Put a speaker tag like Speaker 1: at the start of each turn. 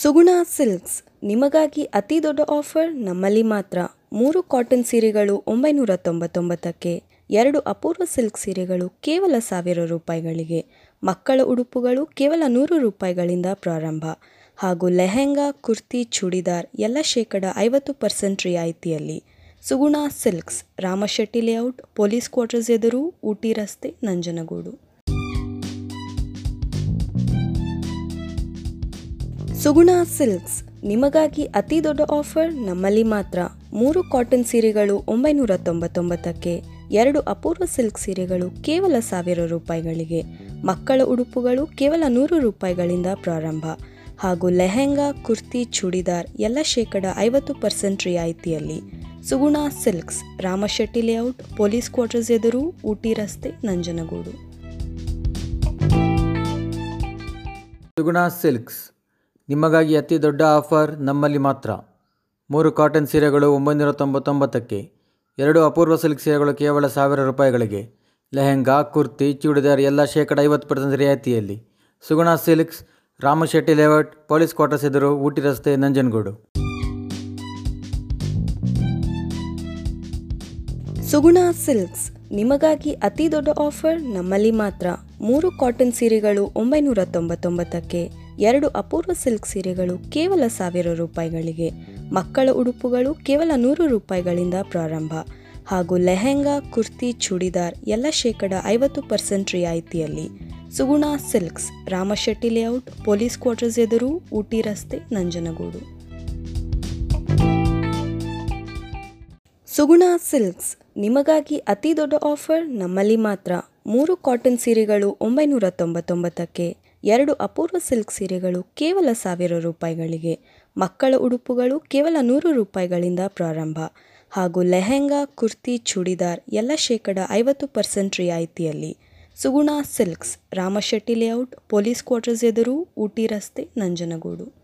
Speaker 1: ಸುಗುಣ silks, ನಿಮಗಾಗಿ ಅತಿ ದೊಡ್ಡ ಆಫರ್, ನಮ್ಮಲ್ಲಿ ಮಾತ್ರ ಮೂರು ಕಾಟನ್ ಸೀರೆಗಳು ಒಂಬೈನೂರ ತೊಂಬತ್ತೊಂಬತ್ತಕ್ಕೆ ಎರಡು ಅಪೂರ್ವ ಸಿಲ್ಕ್ ಸೀರೆಗಳು ಕೇವಲ ಸಾವಿರ ರೂಪಾಯಿಗಳಿಗೆ, ಮಕ್ಕಳ ಉಡುಪುಗಳು ಕೇವಲ ನೂರು ರೂಪಾಯಿಗಳಿಂದ ಪ್ರಾರಂಭ, ಹಾಗೂ ಲೆಹೆಂಗಾ, ಕುರ್ತಿ, ಚೂಡಿದಾರ್ ಎಲ್ಲ ಶೇಕಡ ಐವತ್ತು percent ರಿಯಾಯಿತಿಯಲ್ಲಿ. Suguna silks, Ramashetti layout, police quarters ಎದುರು, ಊಟಿ ರಸ್ತೆ, ನಂಜನಗೂಡು. ಸುಗುಣ ಸಿಲ್ಕ್ಸ್, ನಿಮಗಾಗಿ ಅತಿ ದೊಡ್ಡ ಆಫರ್, ನಮ್ಮಲ್ಲಿ ಮಾತ್ರ ಮೂರು ಕಾಟನ್ ಸೀರೆಗಳು ಒಂಬೈನೂರ ತೊಂಬತ್ತೊಂಬತ್ತಕ್ಕೆ ಎರಡು ಅಪೂರ್ವ ಸಿಲ್ಕ್ ಸೀರೆಗಳು ಕೇವಲ ಸಾವಿರ ರೂಪಾಯಿಗಳಿಗೆ, ಮಕ್ಕಳ ಉಡುಪುಗಳು ಕೇವಲ ನೂರು ರೂಪಾಯಿಗಳಿಂದ ಪ್ರಾರಂಭ, ಹಾಗೂ ಲೆಹೆಂಗಾ, ಕುರ್ತಿ, ಚೂಡಿದಾರ್ ಎಲ್ಲ ಶೇಕಡ ಐವತ್ತು percent ರಿಯಾಯಿತಿಯಲ್ಲಿ. Suguna silks, Ramashetti layout, police quarters ಎದುರು, ಊಟಿ ರಸ್ತೆ, ನಂಜನಗೂಡು.
Speaker 2: ಸುಗುಣ ಸಿಲ್ಕ್ಸ್ ನಿಮಗಾಗಿ ಅತಿ ದೊಡ್ಡ ಆಫರ್ ನಮ್ಮಲ್ಲಿ ಮಾತ್ರ. ಮೂರು ಕಾಟನ್ ಸೀರೆಗಳು ಒಂಬೈನೂರ ತೊಂಬತ್ತೊಂಬತ್ತಕ್ಕೆ, ಎರಡು ಅಪೂರ್ವ ಸಿಲ್ಕ್ ಸೀರೆಗಳು ಕೇವಲ ಸಾವಿರ ರೂಪಾಯಿಗಳಿಗೆ. ಲೆಹೆಂಗಾ, ಕುರ್ತಿ, ಚೂಡಿದಾರ್, ಎಲ್ಲ ಶೇಕಡ ಐವತ್ತು percent ರಿಯಾಯಿತಿಯಲ್ಲಿ. Suguna silks, Ramashetti layout, police quarters ಎದುರು ಊಟಿ ರಸ್ತೆ, ನಂಜನಗೂಡು.
Speaker 1: ಸುಗುಣ ಸಿಲ್ಕ್ಸ್, ನಿಮಗಾಗಿ ಅತಿ ದೊಡ್ಡ ಆಫರ್ ನಮ್ಮಲ್ಲಿ ಮಾತ್ರ. ಮೂರು ಕಾಟನ್ ಸೀರೆಗಳು ಒಂಬೈನೂರ ತೊಂಬತ್ತೊಂಬತ್ತಕ್ಕೆ ಎರಡು ಅಪೂರ್ವ ಸಿಲ್ಕ್ ಸೀರೆಗಳು ಕೇವಲ ಸಾವಿರ ರೂಪಾಯಿಗಳಿಗೆ. ಮಕ್ಕಳ ಉಡುಪುಗಳು ಕೇವಲ ನೂರು ರೂಪಾಯಿಗಳಿಂದ ಪ್ರಾರಂಭ. ಹಾಗೂ ಲೆಹೆಂಗಾ, ಕುರ್ತಿ, ಚೂಡಿದಾರ್ ಎಲ್ಲ ಶೇಕಡ ಐವತ್ತು percent ರಿಯಾಯಿತಿಯಲ್ಲಿ. Suguna silks, Ramashetti layout, police quarters ಎದುರು, ಊಟಿ ರಸ್ತೆ, ನಂಜನಗೂಡು. ಸುಗುಣ ಸಿಲ್ಕ್ಸ್, ನಿಮಗಾಗಿ ಅತಿ ದೊಡ್ಡ ಆಫರ್ ನಮ್ಮಲ್ಲಿ ಮಾತ್ರ. ಮೂರು ಕಾಟನ್ ಸೀರೆಗಳು ಒಂಬೈನೂರ ತೊಂಬತ್ತೊಂಬತ್ತಕ್ಕೆ. ಎರಡು ಅಪೂರ್ವ ಸಿಲ್ಕ್ ಸೀರೆಗಳು ಕೇವಲ ಸಾವಿರ ರೂಪಾಯಿಗಳಿಗೆ. ಮಕ್ಕಳ ಉಡುಪುಗಳು ಕೇವಲ ನೂರು ರೂಪಾಯಿಗಳಿಂದ ಪ್ರಾರಂಭ. ಹಾಗೂ ಲೆಹೆಂಗಾ, ಕುರ್ತಿ, ಚೂಡಿದಾರ್ ಎಲ್ಲ ಶೇಕಡ ಐವತ್ತು percent ರಿಯಾಯಿತಿಯಲ್ಲಿ. Suguna silks, Ramashetti layout, police quarters ಎದುರು, ಊಟಿ ರಸ್ತೆ, ನಂಜನಗೂಡು.